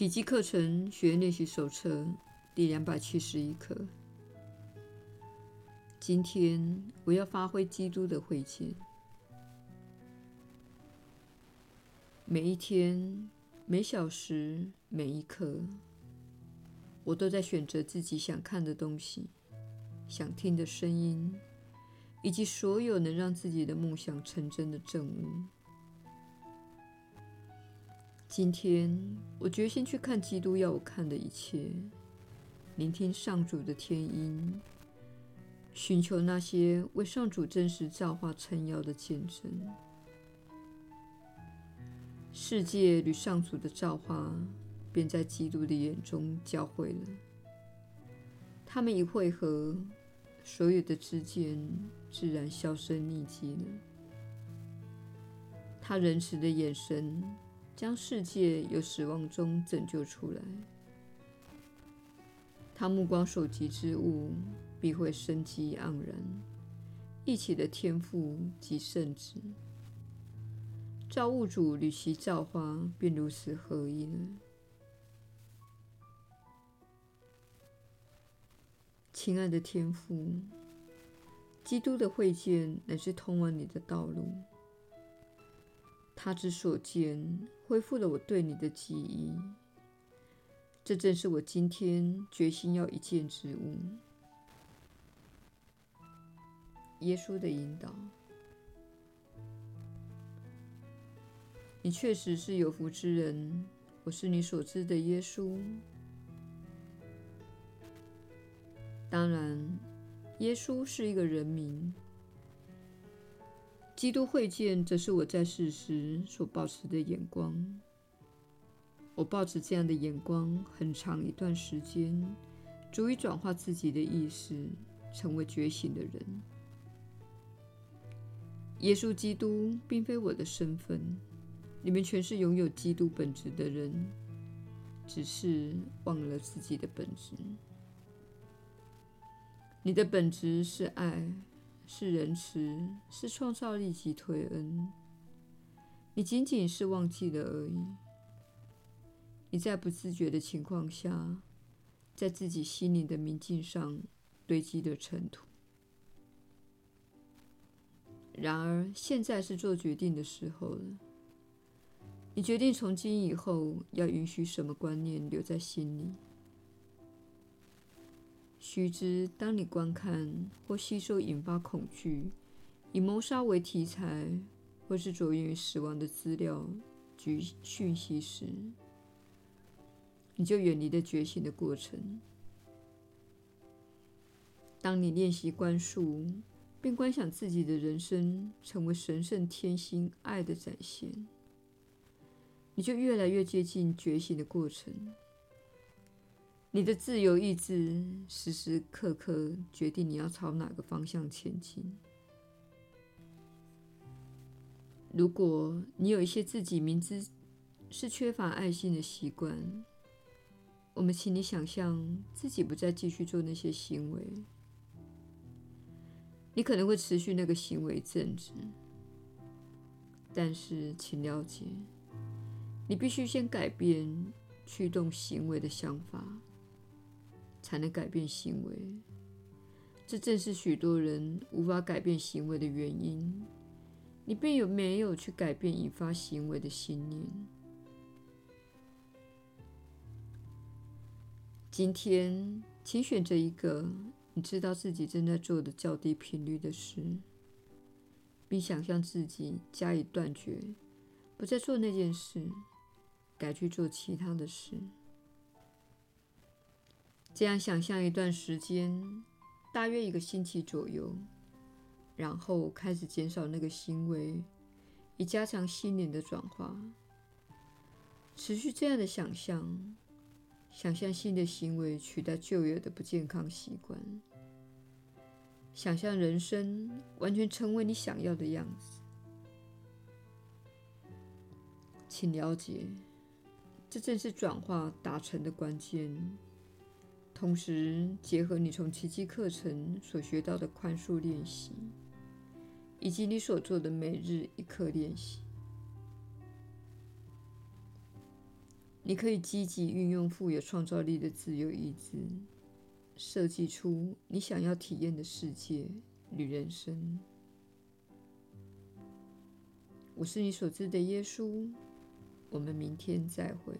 奇迹课程学练习手册第两百七十一课。今天我要发挥基督的慧见。每一天、每小时、每一刻，我都在选择自己想看的东西、想听的声音，以及所有能让自己的梦想成真的证物。今天，我决心去看基督要我看的一切，聆听上主的天音，寻求那些为上主真实造化撑腰的见证。世界与上主的造化，便在基督的眼中交汇了。他们一汇合，所有的之间自然销声匿迹了。他仁慈的眼神。将世界由死亡中拯救出来，他目光所及之物必会生机盎然，一起的天赋及圣子，造物主与其造化便如此合一了。亲爱的天父，基督的会见乃是通往你的道路。他之所见，恢复了我对你的记忆。这正是我今天决心要一见之物。耶稣的引导，你确实是有福之人。我是你所知的耶稣。当然，耶稣是一个人名。基督会见，则是我在世时所保持的眼光。我抱持这样的眼光很长一段时间，足以转化自己的意识，成为觉醒的人。耶稣基督并非我的身份，你们全是拥有基督本质的人，只是忘了自己的本质。你的本质是爱。是仁慈，是创造力及推恩。你仅仅是忘记了而已。你在不自觉的情况下，在自己心灵的明镜上堆积的尘土。然而，现在是做决定的时候了。你决定从今以后要允许什么观念留在心里。须知，当你观看或吸收引发恐惧、以谋杀为题材，或是着眼于死亡的资料及讯息时，你就远离了觉醒的过程。当你练习观数，并观想自己的人生成为神圣天心爱的展现，你就越来越接近觉醒的过程。你的自由意志时时刻刻决定你要朝哪个方向前进。如果你有一些自己明知是缺乏爱心的习惯，我们请你想象自己不再继续做那些行为。你可能会持续那个行为一阵子，但是请了解，你必须先改变驱动行为的想法。才能改变行为，这正是许多人无法改变行为的原因。你并有没有去改变引发行为的信念？今天，请选择一个你知道自己正在做的较低频率的事，并想象自己加以断绝，不再做那件事，改去做其他的事。这样想象一段时间，大约一个星期左右，然后开始减少那个行为，以加强心灵的转化。持续这样的想象，想象新的行为取代旧有的不健康习惯，想象人生完全成为你想要的样子。请了解，这正是转化达成的关键。同时，结合你从奇迹课程所学到的宽恕练习，以及你所做的每日一刻练习，你可以积极运用富有创造力的自由意志，设计出你想要体验的世界与人生。我是你所知的耶稣。我们明天再会。